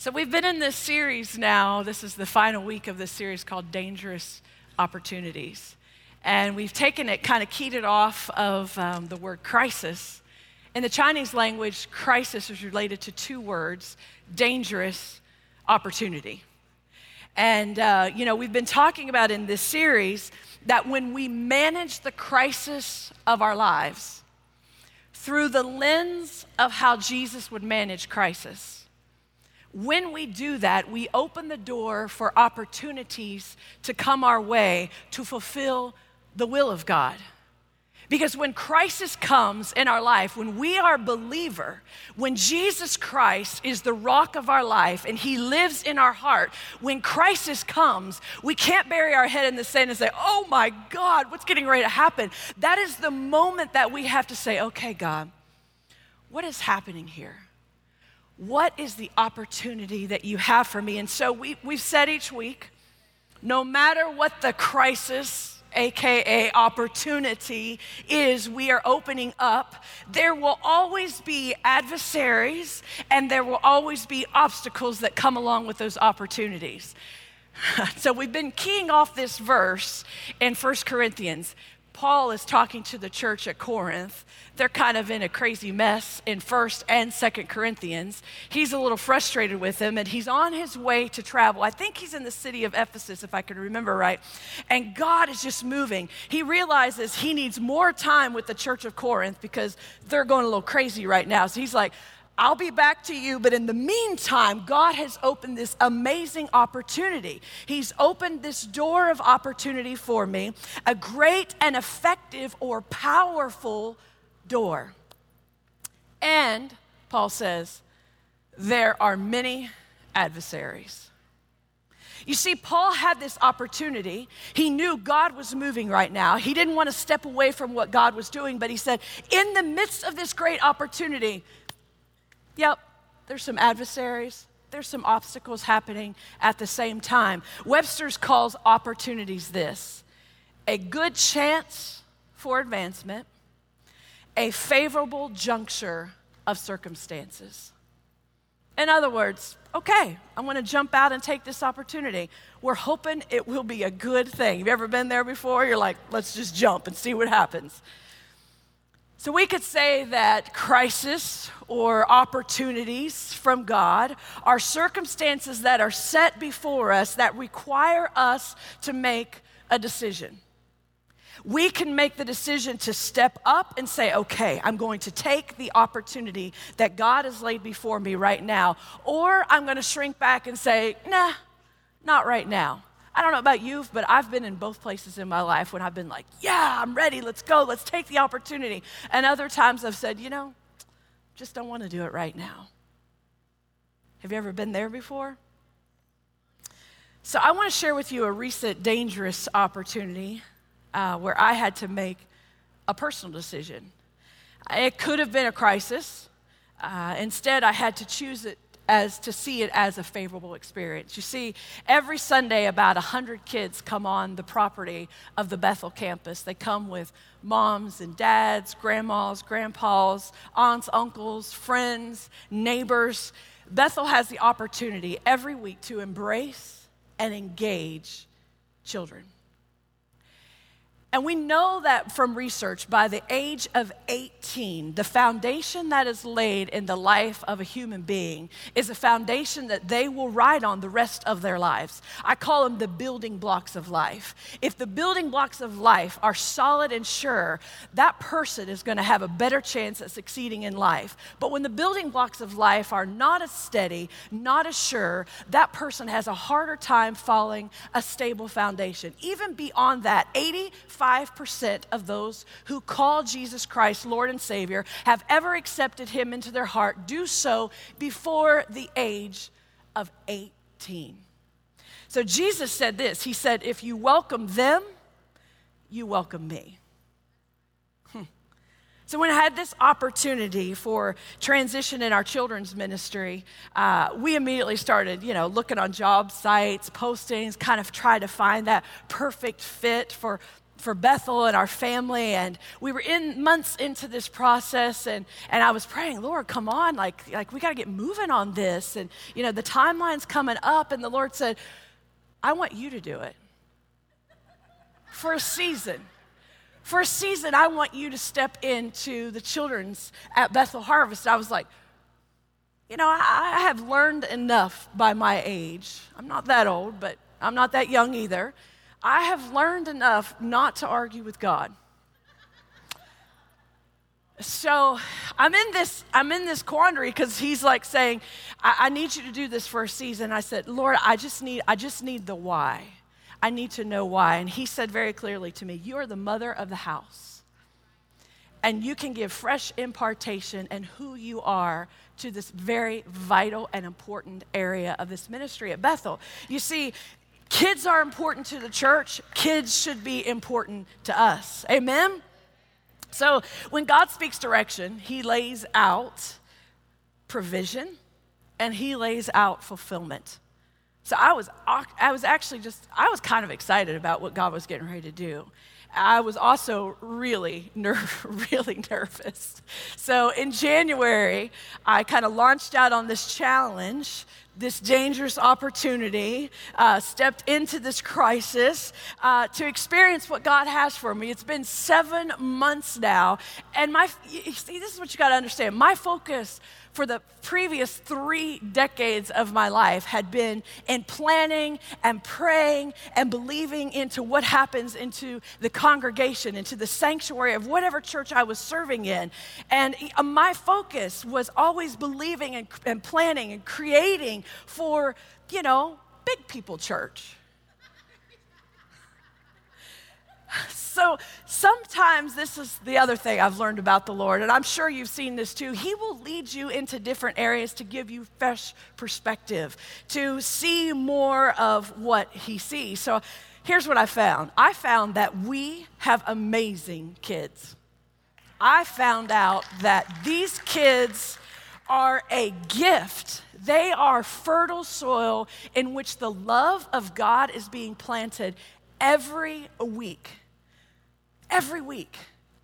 So, we've been in this series now. This is the final week of this series called Dangerous Opportunities. And we've taken it, kind of keyed it off of um, the word crisis. In the Chinese language, crisis is related to two words dangerous, opportunity. And, uh, you know, we've been talking about in this series that when we manage the crisis of our lives through the lens of how Jesus would manage crisis, when we do that, we open the door for opportunities to come our way to fulfill the will of God. Because when crisis comes in our life, when we are believer, when Jesus Christ is the rock of our life and he lives in our heart, when crisis comes, we can't bury our head in the sand and say, Oh my God, what's getting ready to happen? That is the moment that we have to say, Okay, God, what is happening here? What is the opportunity that you have for me? And so we, we've said each week, no matter what the crisis, AKA opportunity, is we are opening up, there will always be adversaries and there will always be obstacles that come along with those opportunities. so we've been keying off this verse in First Corinthians. Paul is talking to the church at Corinth. They're kind of in a crazy mess in 1st and 2nd Corinthians. He's a little frustrated with them and he's on his way to travel. I think he's in the city of Ephesus, if I can remember right. And God is just moving. He realizes he needs more time with the church of Corinth because they're going a little crazy right now. So he's like, I'll be back to you. But in the meantime, God has opened this amazing opportunity. He's opened this door of opportunity for me, a great and effective or powerful door. And, Paul says, there are many adversaries. You see, Paul had this opportunity. He knew God was moving right now. He didn't want to step away from what God was doing, but he said, in the midst of this great opportunity, Yep, there's some adversaries, there's some obstacles happening at the same time. Webster's calls opportunities this a good chance for advancement, a favorable juncture of circumstances. In other words, okay, I'm gonna jump out and take this opportunity. We're hoping it will be a good thing. Have you ever been there before? You're like, let's just jump and see what happens. So we could say that crisis or opportunities from God are circumstances that are set before us that require us to make a decision. We can make the decision to step up and say, okay, I'm going to take the opportunity that God has laid before me right now. Or I'm going to shrink back and say, nah, not right now. I don't know about you, but I've been in both places in my life when I've been like, yeah, I'm ready, let's go, let's take the opportunity. And other times I've said, you know, just don't want to do it right now. Have you ever been there before? So I want to share with you a recent dangerous opportunity uh, where I had to make a personal decision. It could have been a crisis. Uh, instead, I had to choose it as to see it as a favorable experience. You see, every Sunday about 100 kids come on the property of the Bethel campus. They come with moms and dads, grandmas, grandpas, aunts, uncles, friends, neighbors. Bethel has the opportunity every week to embrace and engage children. And we know that from research, by the age of 18, the foundation that is laid in the life of a human being is a foundation that they will ride on the rest of their lives. I call them the building blocks of life. If the building blocks of life are solid and sure, that person is going to have a better chance at succeeding in life. But when the building blocks of life are not as steady, not as sure, that person has a harder time following a stable foundation. Even beyond that, 80 5% of those who call Jesus Christ Lord and Savior have ever accepted Him into their heart do so before the age of 18. So Jesus said this He said, If you welcome them, you welcome me. Hmm. So, when I had this opportunity for transition in our children's ministry, uh, we immediately started, you know, looking on job sites, postings, kind of try to find that perfect fit for for Bethel and our family. And we were in months into this process, and, and I was praying, Lord, come on, like, like we got to get moving on this. And, you know, the timeline's coming up, and the Lord said, I want you to do it for a season. For a season, I want you to step into the children's at Bethel Harvest. I was like, you know, I, I have learned enough by my age. I'm not that old, but I'm not that young either. I have learned enough not to argue with God. So I'm in this, I'm in this quandary because he's like saying, I, I need you to do this for a season. I said, Lord, I just need, I just need the why. I need to know why. And he said very clearly to me, You are the mother of the house. And you can give fresh impartation and who you are to this very vital and important area of this ministry at Bethel. You see, kids are important to the church, kids should be important to us. Amen? So when God speaks direction, he lays out provision and he lays out fulfillment. So I was, I was actually just, I was kind of excited about what God was getting ready to do. I was also really, ner- really nervous. So in January, I kind of launched out on this challenge this dangerous opportunity, uh, stepped into this crisis uh, to experience what God has for me. It's been seven months now. And my, see, this is what you got to understand. My focus for the previous three decades of my life had been in planning and praying and believing into what happens into the congregation, into the sanctuary of whatever church I was serving in. And uh, my focus was always believing and, and planning and creating for, you know, big people church. So sometimes this is the other thing I've learned about the Lord, and I'm sure you've seen this too. He will lead you into different areas to give you fresh perspective, to see more of what He sees. So here's what I found I found that we have amazing kids. I found out that these kids are a gift. They are fertile soil in which the love of God is being planted every week every week.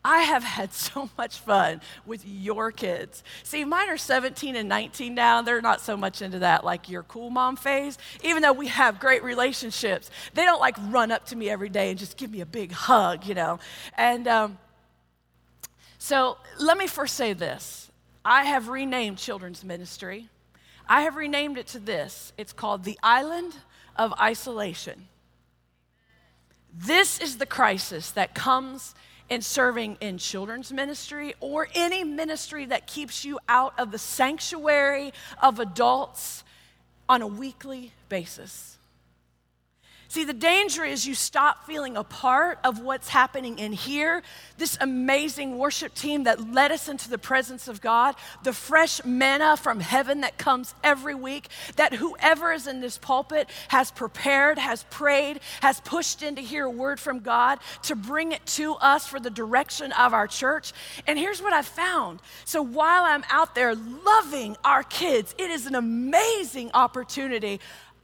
I have had so much fun with your kids. See, mine are 17 and 19 now. They're not so much into that, like your cool mom phase, even though we have great relationships. They don't like run up to me every day and just give me a big hug, you know. And um, so let me first say this I have renamed children's ministry. I have renamed it to this it's called the Island of Isolation. This is the crisis that comes in serving in children's ministry or any ministry that keeps you out of the sanctuary of adults on a weekly basis. See, the danger is you stop feeling a part of what's happening in here. This amazing worship team that led us into the presence of God, the fresh manna from heaven that comes every week, that whoever is in this pulpit has prepared, has prayed, has pushed in to hear a word from God to bring it to us for the direction of our church. And here's what I found. So while I'm out there loving our kids, it is an amazing opportunity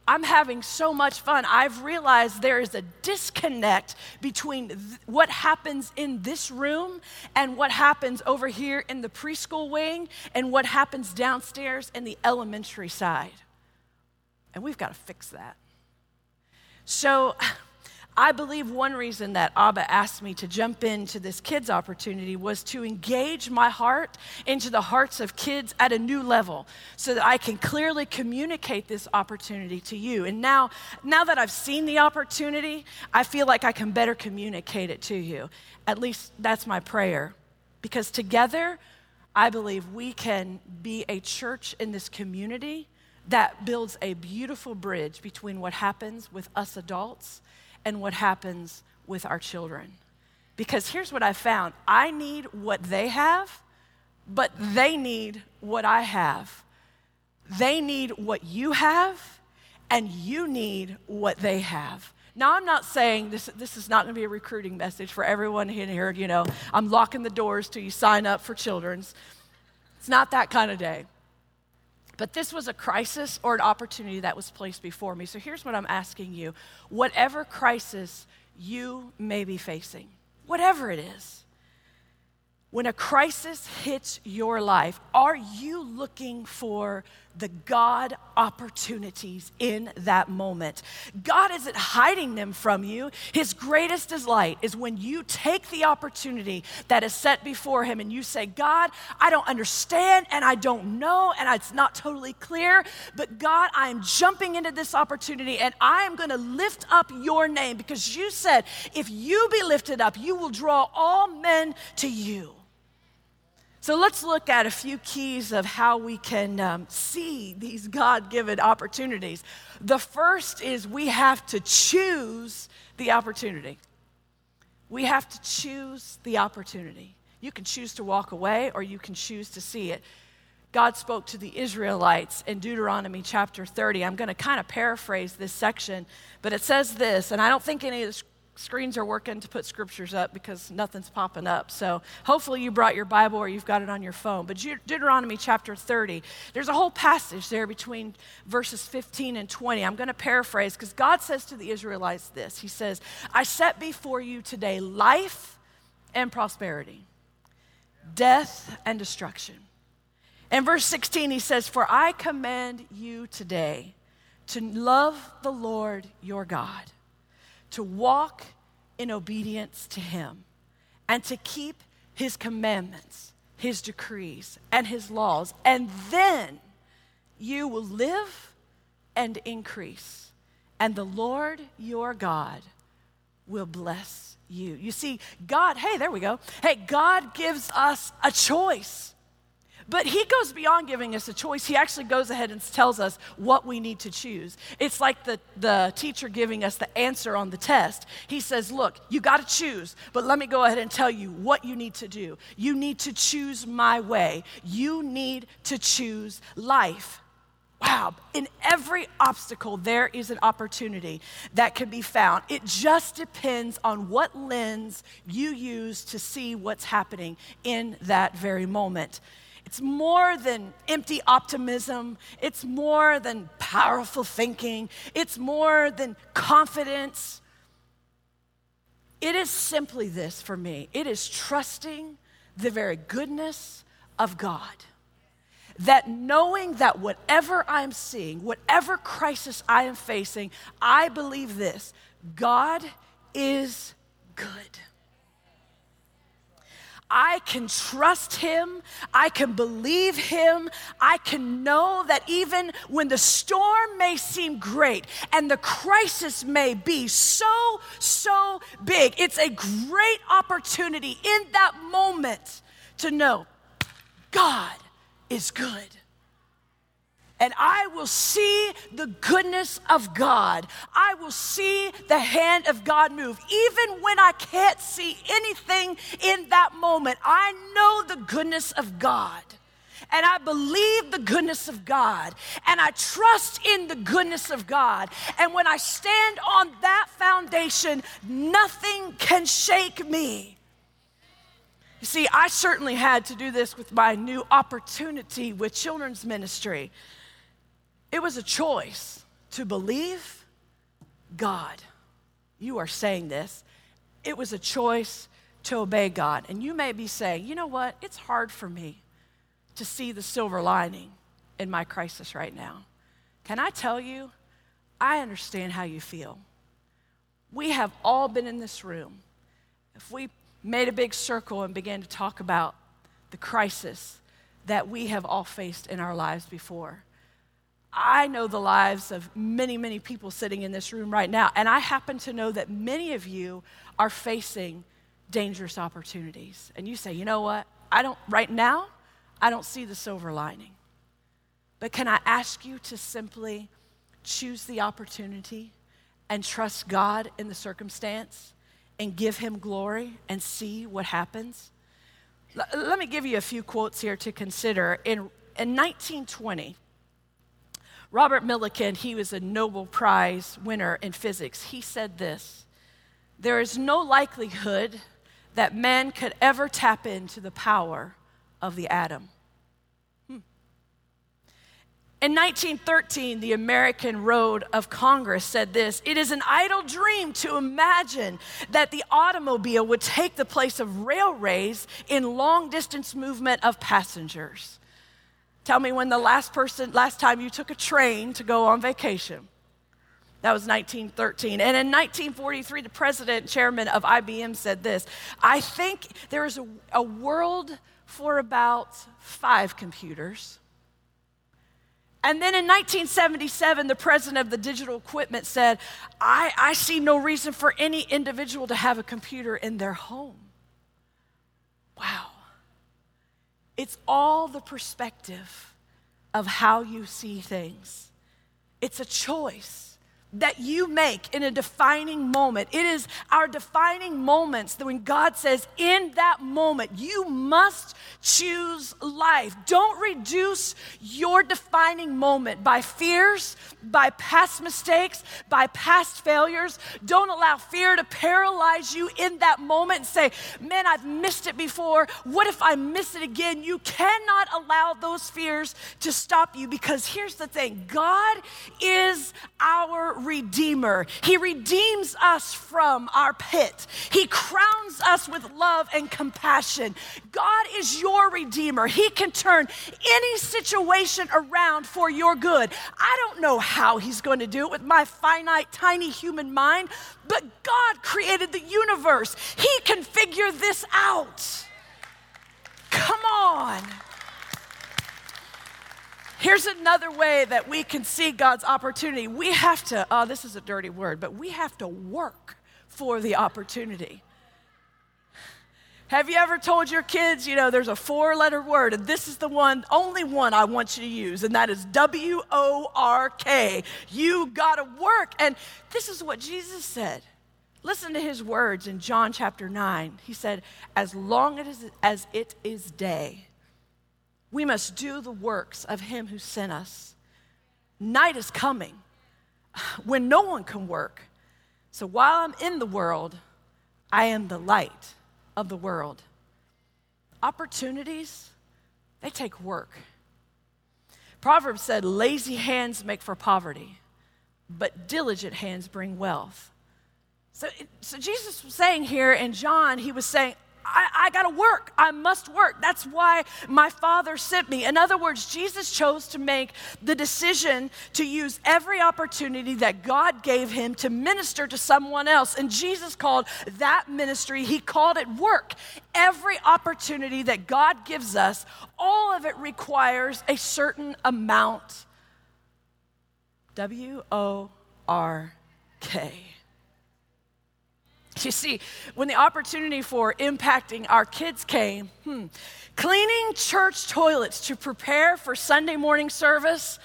I'm having so much fun. I've realized there is a disconnect between th- what happens in this room and what happens over here in the preschool wing and what happens downstairs in the elementary side. And we've got to fix that. So, I believe one reason that Abba asked me to jump into this kids opportunity was to engage my heart into the hearts of kids at a new level so that I can clearly communicate this opportunity to you. And now, now that I've seen the opportunity, I feel like I can better communicate it to you. At least that's my prayer. Because together, I believe we can be a church in this community that builds a beautiful bridge between what happens with us adults and what happens with our children. Because here's what I found I need what they have, but they need what I have. They need what you have, and you need what they have. Now, I'm not saying this, this is not going to be a recruiting message for everyone in here. You know, I'm locking the doors till you sign up for children's. It's not that kind of day. But this was a crisis or an opportunity that was placed before me. So here's what I'm asking you whatever crisis you may be facing, whatever it is. When a crisis hits your life, are you looking for the God opportunities in that moment? God isn't hiding them from you. His greatest delight is when you take the opportunity that is set before Him and you say, God, I don't understand and I don't know and it's not totally clear, but God, I am jumping into this opportunity and I am going to lift up your name because you said, if you be lifted up, you will draw all men to you. So let's look at a few keys of how we can um, see these God given opportunities. The first is we have to choose the opportunity. We have to choose the opportunity. You can choose to walk away or you can choose to see it. God spoke to the Israelites in Deuteronomy chapter 30. I'm going to kind of paraphrase this section, but it says this, and I don't think any of this screens are working to put scriptures up because nothing's popping up. So hopefully you brought your Bible or you've got it on your phone. But Deuteronomy chapter 30, there's a whole passage there between verses 15 and 20. I'm going to paraphrase because God says to the Israelites this He says, I set before you today life and prosperity, death and destruction. In verse 16, he says, For I command you today to love the Lord your God to walk in obedience to Him and to keep His commandments, His decrees, and His laws. And then you will live and increase, and the Lord your God will bless you. You see, God, hey, there we go. Hey, God gives us a choice. But he goes beyond giving us a choice. He actually goes ahead and tells us what we need to choose. It's like the, the teacher giving us the answer on the test. He says, Look, you got to choose, but let me go ahead and tell you what you need to do. You need to choose my way, you need to choose life. Wow, in every obstacle, there is an opportunity that can be found. It just depends on what lens you use to see what's happening in that very moment. It's more than empty optimism. It's more than powerful thinking. It's more than confidence. It is simply this for me it is trusting the very goodness of God. That knowing that whatever I'm seeing, whatever crisis I am facing, I believe this God is good. I can trust him. I can believe him. I can know that even when the storm may seem great and the crisis may be so, so big, it's a great opportunity in that moment to know God is good and I will see the goodness of God. I will see the hand of God move. Even when I can't see anything in that moment, I know the goodness of God. And I believe the goodness of God. And I trust in the goodness of God. And when I stand on that foundation, nothing can shake me. You see, I certainly had to do this with my new opportunity with children's ministry. It was a choice to believe God. You are saying this. It was a choice to obey God. And you may be saying, you know what? It's hard for me to see the silver lining in my crisis right now. Can I tell you? I understand how you feel. We have all been in this room. If we made a big circle and began to talk about the crisis that we have all faced in our lives before, I know the lives of many, many people sitting in this room right now, and I happen to know that many of you are facing dangerous opportunities. And you say, you know what? I don't, right now, I don't see the silver lining. But can I ask you to simply choose the opportunity and trust God in the circumstance and give Him glory and see what happens? L- let me give you a few quotes here to consider. In, in 1920, Robert Millikan, he was a Nobel Prize winner in physics. He said this There is no likelihood that man could ever tap into the power of the atom. Hmm. In 1913, the American Road of Congress said this It is an idle dream to imagine that the automobile would take the place of railways in long distance movement of passengers. Tell me when the last person, last time you took a train to go on vacation. That was 1913. And in 1943, the president, chairman of IBM said this I think there is a, a world for about five computers and then in 1977, the president of the digital equipment said, I, I see no reason for any individual to have a computer in their home. Wow. It's all the perspective of how you see things, it's a choice that you make in a defining moment. It is our defining moments that when God says, in that moment, you must choose life. Don't reduce your defining moment by fears, by past mistakes, by past failures. Don't allow fear to paralyze you in that moment and say, man, I've missed it before. What if I miss it again? You cannot allow those fears to stop you because here's the thing God is our Redeemer. He redeems us from our pit, He crowns us with love and compassion. God is your Redeemer. He can turn any situation around for your good. I don't know how He's going to do it with my finite, tiny human mind, but God created the universe. He can figure this out. Come on. Here's another way that we can see God's opportunity. We have to, oh, this is a dirty word, but we have to work for the opportunity. Have you ever told your kids, you know, there's a four letter word, and this is the one, only one I want you to use, and that is W O R K. You gotta work. And this is what Jesus said. Listen to his words in John chapter 9. He said, As long as, as it is day, we must do the works of him who sent us. Night is coming when no one can work. So while I'm in the world, I am the light of the world. Opportunities, they take work. Proverbs said, lazy hands make for poverty, but diligent hands bring wealth. So, so Jesus was saying here in John, he was saying, I, I got to work. I must work. That's why my father sent me. In other words, Jesus chose to make the decision to use every opportunity that God gave him to minister to someone else. And Jesus called that ministry, he called it work. Every opportunity that God gives us, all of it requires a certain amount. W O R K. You see, when the opportunity for impacting our kids came, hmm, cleaning church toilets to prepare for Sunday morning service,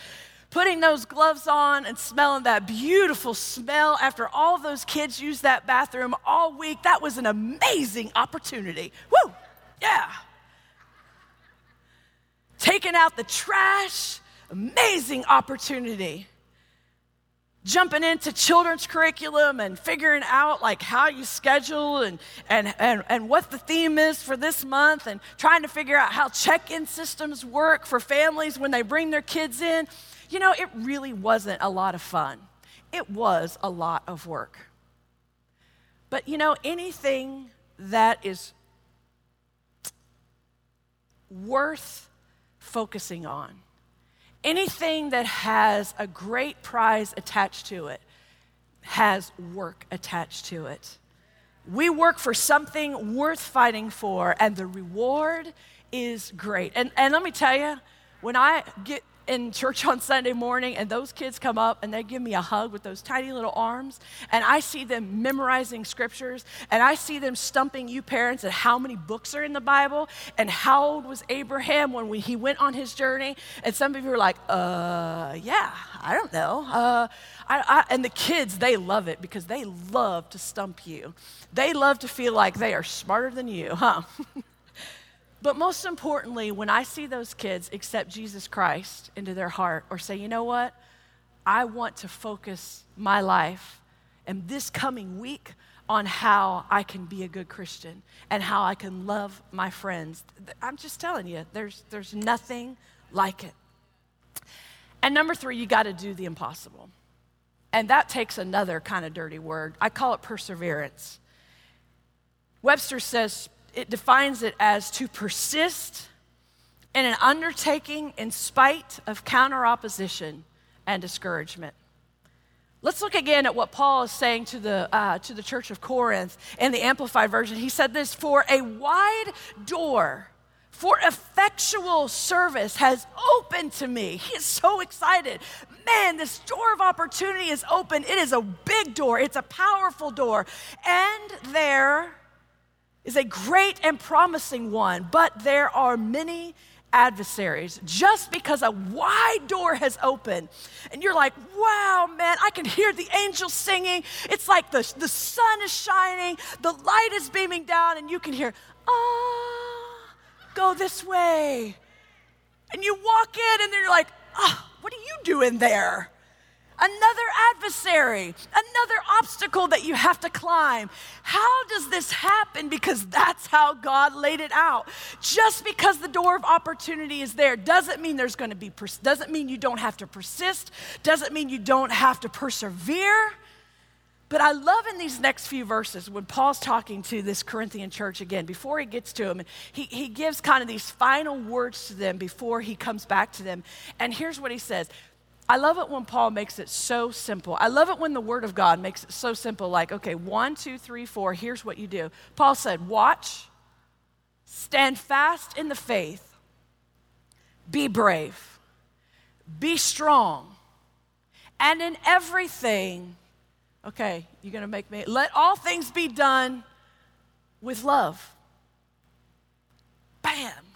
putting those gloves on and smelling that beautiful smell after all those kids used that bathroom all week, that was an amazing opportunity. Woo! Yeah. Taking out the trash, amazing opportunity jumping into children's curriculum and figuring out like how you schedule and, and, and, and what the theme is for this month and trying to figure out how check-in systems work for families when they bring their kids in. You know it really wasn't a lot of fun. It was a lot of work. But you know anything that is worth focusing on Anything that has a great prize attached to it has work attached to it. We work for something worth fighting for, and the reward is great. And, and let me tell you, when I get in church on Sunday morning and those kids come up and they give me a hug with those tiny little arms and I see them memorizing scriptures and I see them stumping you parents at how many books are in the Bible and how old was Abraham when we, he went on his journey and some of you are like, uh, yeah, I don't know. Uh, I, I, and the kids, they love it because they love to stump you. They love to feel like they are smarter than you, huh? But most importantly, when I see those kids accept Jesus Christ into their heart or say, you know what, I want to focus my life and this coming week on how I can be a good Christian and how I can love my friends. I'm just telling you, there's, there's nothing like it. And number three, you got to do the impossible. And that takes another kind of dirty word. I call it perseverance. Webster says it defines it as to persist in an undertaking in spite of counter opposition and discouragement. Let's look again at what Paul is saying to the, uh, to the church of Corinth in the Amplified Version. He said this For a wide door for effectual service has opened to me. He is so excited. Man, this door of opportunity is open. It is a big door, it's a powerful door. And there is a great and promising one, but there are many adversaries just because a wide door has opened. And you're like, wow, man, I can hear the angels singing. It's like the, the sun is shining, the light is beaming down, and you can hear, ah, go this way. And you walk in, and then you're like, ah, what are you doing there? Another adversary, another obstacle that you have to climb. How does this happen? Because that's how God laid it out. Just because the door of opportunity is there doesn't mean there's going to be, doesn't mean you don't have to persist, doesn't mean you don't have to persevere. But I love in these next few verses when Paul's talking to this Corinthian church again, before he gets to them, he, he gives kind of these final words to them before he comes back to them. And here's what he says I love it when Paul makes it so simple. I love it when the Word of God makes it so simple, like, okay, one, two, three, four, here's what you do. Paul said, Watch, stand fast in the faith, be brave, be strong, and in everything, okay, you're gonna make me, let all things be done with love. Bam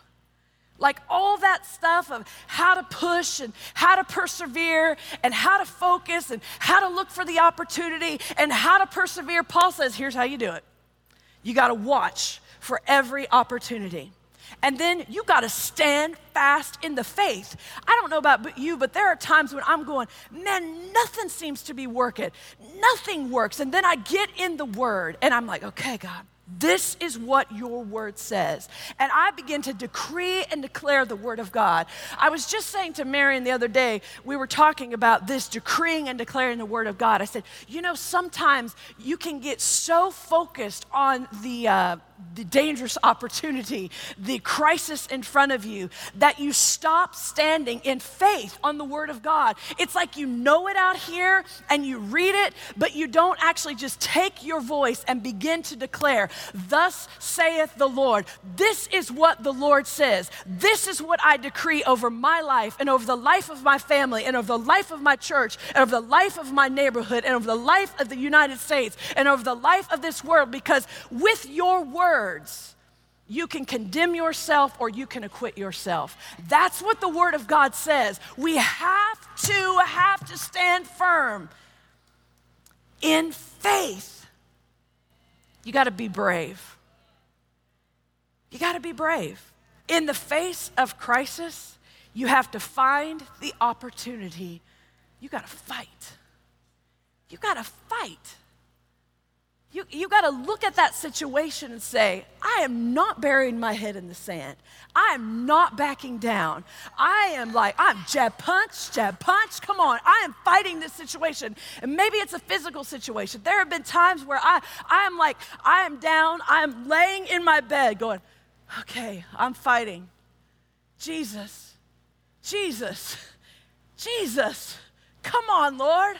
like all that stuff of how to push and how to persevere and how to focus and how to look for the opportunity and how to persevere. Paul says, here's how you do it you got to watch for every opportunity. And then you got to stand fast in the faith. I don't know about you, but there are times when I'm going, man, nothing seems to be working. Nothing works. And then I get in the word and I'm like, okay, God, this is what your word says. And I begin to decree and declare the word of God. I was just saying to Marion the other day, we were talking about this decreeing and declaring the word of God. I said, you know, sometimes you can get so focused on the, uh, the dangerous opportunity, the crisis in front of you, that you stop standing in faith on the Word of God. It's like you know it out here and you read it, but you don't actually just take your voice and begin to declare, Thus saith the Lord. This is what the Lord says. This is what I decree over my life and over the life of my family and over the life of my church and over the life of my neighborhood and over the life of the United States and over the life of this world because with your word, words, you can condemn yourself or you can acquit yourself. That's what the Word of God says. We have to have to stand firm in faith. You got to be brave. You got to be brave. In the face of crisis, you have to find the opportunity. You got to fight. You got to fight. You, you got to look at that situation and say, I am not burying my head in the sand. I am not backing down. I am like, I'm jab punch, jab punch. Come on, I am fighting this situation. And maybe it's a physical situation. There have been times where I, I am like, I am down, I am laying in my bed going, okay, I'm fighting. Jesus, Jesus, Jesus, come on, Lord.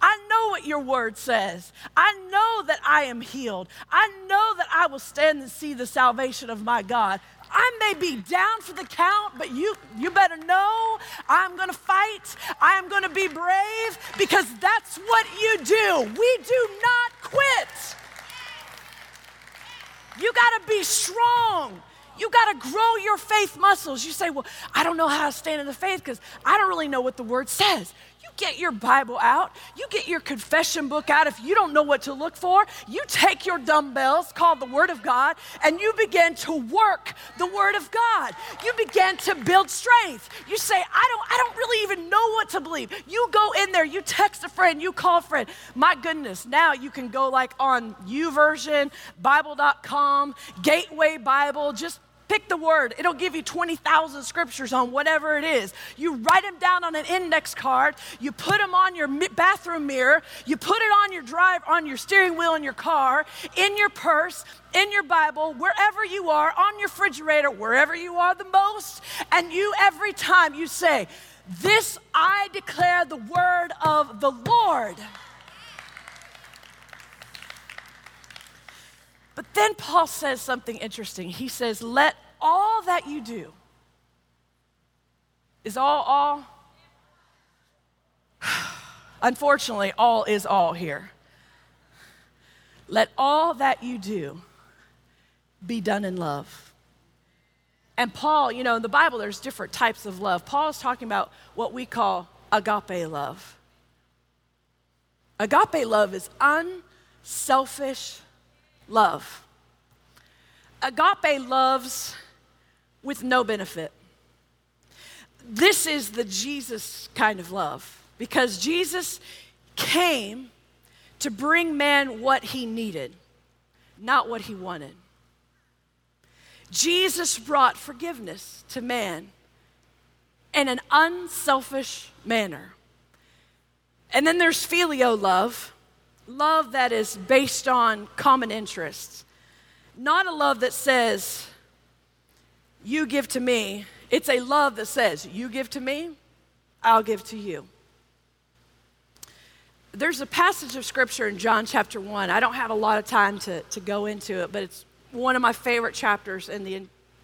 I know what your word says. I know that I am healed. I know that I will stand and see the salvation of my God. I may be down for the count, but you, you better know I'm going to fight. I am going to be brave because that's what you do. We do not quit. You got to be strong. You got to grow your faith muscles. You say, Well, I don't know how to stand in the faith because I don't really know what the word says get your Bible out, you get your confession book out. If you don't know what to look for, you take your dumbbells called the Word of God and you begin to work the Word of God. You begin to build strength. You say, I don't, I don't really even know what to believe. You go in there, you text a friend, you call a friend. My goodness, now you can go like on YouVersion, Bible.com, Gateway Bible, just Pick the word. It'll give you 20,000 scriptures on whatever it is. You write them down on an index card. You put them on your bathroom mirror. You put it on your drive, on your steering wheel in your car, in your purse, in your Bible, wherever you are, on your refrigerator, wherever you are the most. And you, every time you say, This I declare the word of the Lord. But then Paul says something interesting. He says, Let all that you do, is all all? Unfortunately, all is all here. Let all that you do be done in love. And Paul, you know, in the Bible, there's different types of love. Paul is talking about what we call agape love. Agape love is unselfish love. Agape loves with no benefit. This is the Jesus kind of love because Jesus came to bring man what he needed, not what he wanted. Jesus brought forgiveness to man in an unselfish manner. And then there's filial love, love that is based on common interests. Not a love that says, you give to me. It's a love that says, you give to me, I'll give to you. There's a passage of scripture in John chapter 1. I don't have a lot of time to, to go into it, but it's one of my favorite chapters in the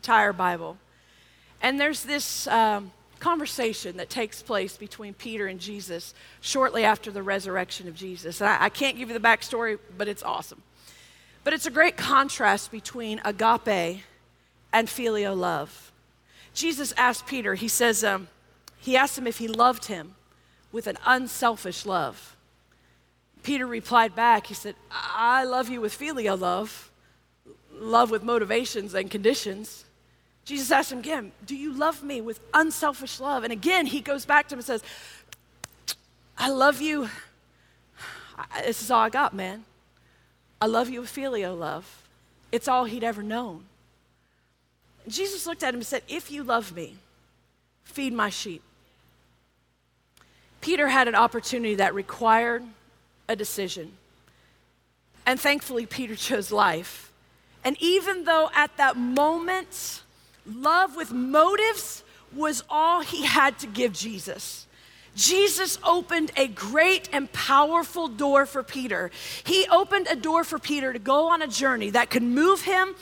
entire Bible. And there's this um, conversation that takes place between Peter and Jesus shortly after the resurrection of Jesus. And I, I can't give you the backstory, but it's awesome. But it's a great contrast between agape and filial love. Jesus asked Peter, he says, um, he asked him if he loved him with an unselfish love. Peter replied back, he said, I love you with filial love, love with motivations and conditions. Jesus asked him again, Do you love me with unselfish love? And again, he goes back to him and says, I love you. This is all I got, man. I love you with filial love. It's all he'd ever known. Jesus looked at him and said, If you love me, feed my sheep. Peter had an opportunity that required a decision. And thankfully, Peter chose life. And even though at that moment, love with motives was all he had to give Jesus, Jesus opened a great and powerful door for Peter. He opened a door for Peter to go on a journey that could move him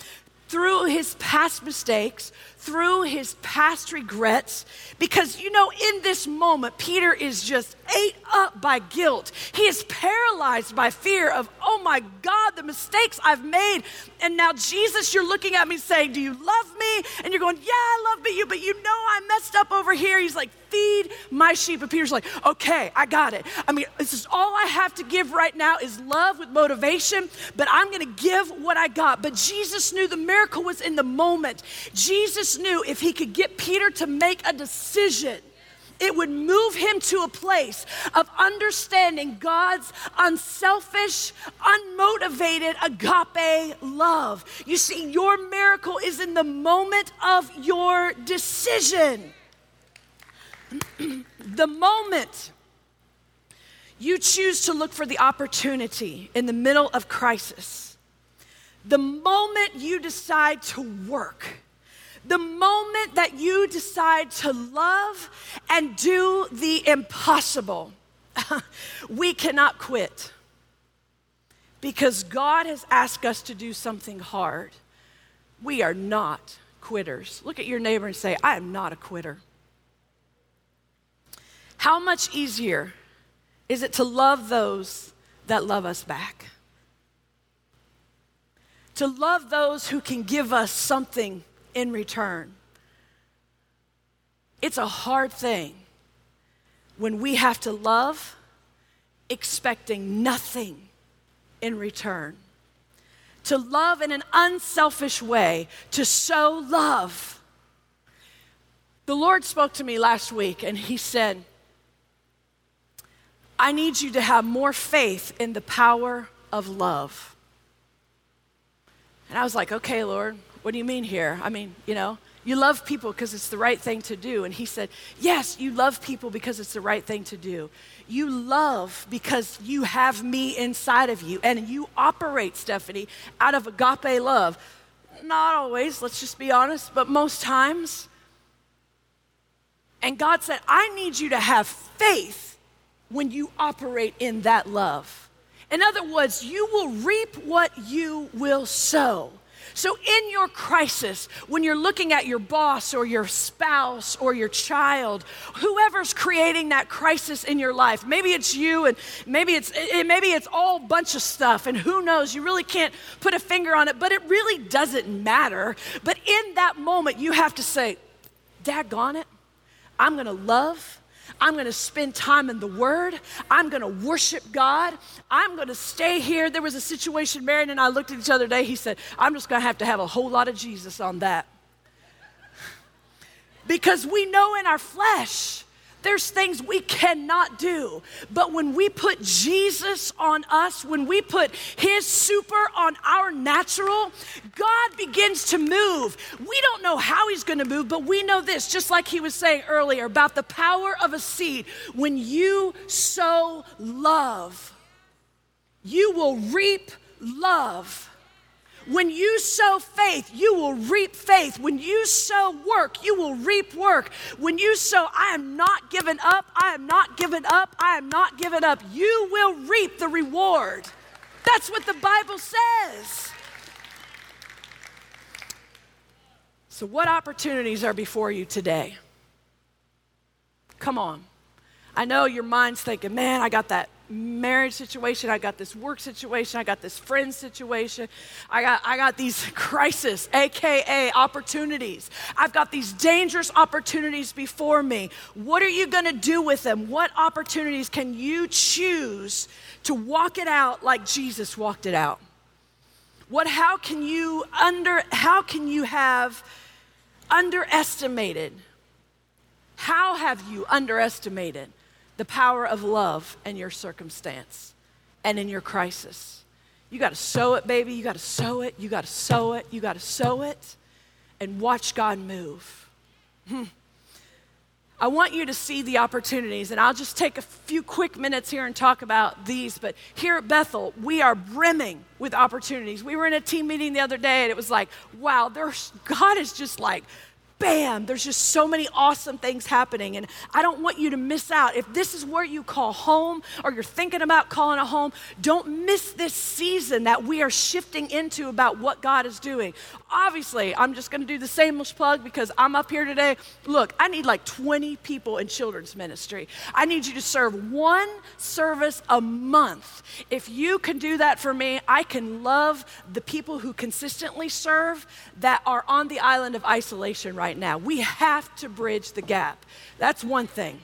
through his past mistakes, through his past regrets, because you know, in this moment, Peter is just ate up by guilt. He is paralyzed by fear of, oh my God, the mistakes I've made. And now, Jesus, you're looking at me saying, Do you love me? And you're going, Yeah, I love you, but you know I messed up over here. He's like, Feed my sheep. And Peter's like, Okay, I got it. I mean, this is all I have to give right now is love with motivation, but I'm going to give what I got. But Jesus knew the miracle was in the moment. Jesus knew if he could get Peter to make a decision, it would move him to a place of understanding God's unselfish, unmotivated agape love. You see, your miracle is in the moment of your decision. the moment you choose to look for the opportunity in the middle of crisis, the moment you decide to work, the moment that you decide to love and do the impossible, we cannot quit because God has asked us to do something hard. We are not quitters. Look at your neighbor and say, I am not a quitter. How much easier is it to love those that love us back? To love those who can give us something in return. It's a hard thing when we have to love expecting nothing in return. To love in an unselfish way, to show love. The Lord spoke to me last week and He said, I need you to have more faith in the power of love. And I was like, okay, Lord, What do you mean here? I mean, you know, you love people because it's the right thing to do. And he said, Yes, you love people because it's the right thing to do. You love because you have me inside of you. And you operate, Stephanie, out of agape love. Not always, let's just be honest, but most times. And God said, I need you to have faith when you operate in that love. In other words, you will reap what you will sow. So, in your crisis, when you're looking at your boss or your spouse or your child, whoever's creating that crisis in your life, maybe it's you and maybe it's, maybe it's all bunch of stuff, and who knows, you really can't put a finger on it, but it really doesn't matter. But in that moment, you have to say, Daggone it, I'm gonna love I'm going to spend time in the Word. I'm going to worship God. I'm going to stay here. There was a situation, Marion and I looked at each other today. He said, I'm just going to have to have a whole lot of Jesus on that. because we know in our flesh, there's things we cannot do. But when we put Jesus on us, when we put His super on our natural, God begins to move. We don't know how He's going to move, but we know this, just like He was saying earlier about the power of a seed. When you sow love, you will reap love. When you sow faith, you will reap faith. When you sow work, you will reap work. When you sow, I am not given up, I am not given up, I am not given up, you will reap the reward. That's what the Bible says. So, what opportunities are before you today? Come on. I know your mind's thinking, man, I got that marriage situation, I got this work situation, I got this friend situation, I got, I got these crises, AKA opportunities. I've got these dangerous opportunities before me. What are you going to do with them? What opportunities can you choose to walk it out like Jesus walked it out? What, how can you under, how can you have underestimated? How have you underestimated the power of love in your circumstance and in your crisis. You got to sow it, baby. You got to sow it. You got to sow it. You got to sow it and watch God move. Hmm. I want you to see the opportunities, and I'll just take a few quick minutes here and talk about these. But here at Bethel, we are brimming with opportunities. We were in a team meeting the other day, and it was like, wow, God is just like bam, there's just so many awesome things happening. And I don't want you to miss out. If this is where you call home or you're thinking about calling a home, don't miss this season that we are shifting into about what God is doing. Obviously, I'm just going to do the shameless plug because I'm up here today. Look, I need like 20 people in children's ministry. I need you to serve one service a month. If you can do that for me, I can love the people who consistently serve that are on the island of isolation right now. We have to bridge the gap. That's one thing.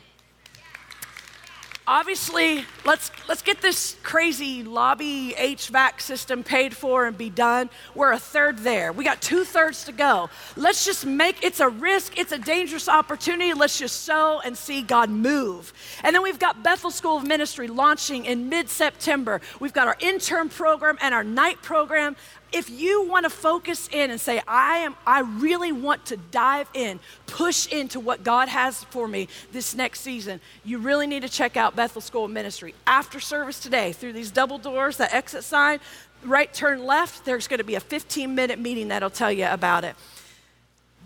Obviously, let's, let's get this crazy lobby HVAC system paid for and be done. We're a third there. We got two thirds to go. Let's just make it's a risk, it's a dangerous opportunity. Let's just sow and see God move. And then we've got Bethel School of Ministry launching in mid September. We've got our intern program and our night program if you want to focus in and say i am i really want to dive in push into what god has for me this next season you really need to check out bethel school of ministry. After service today through these double doors that exit sign right turn left there's going to be a 15 minute meeting that'll tell you about it.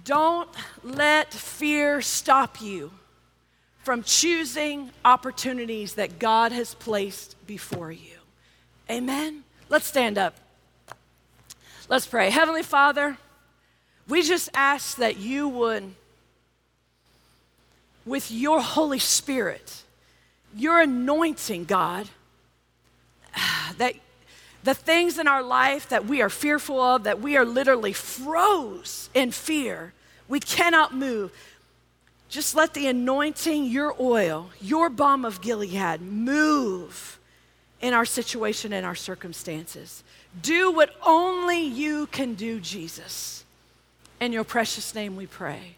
Don't let fear stop you from choosing opportunities that god has placed before you. Amen? Let's stand up Let's pray. Heavenly Father, we just ask that you would, with your Holy Spirit, your anointing, God, that the things in our life that we are fearful of, that we are literally froze in fear, we cannot move. Just let the anointing, your oil, your balm of Gilead move in our situation and our circumstances. Do what only you can do, Jesus. In your precious name we pray.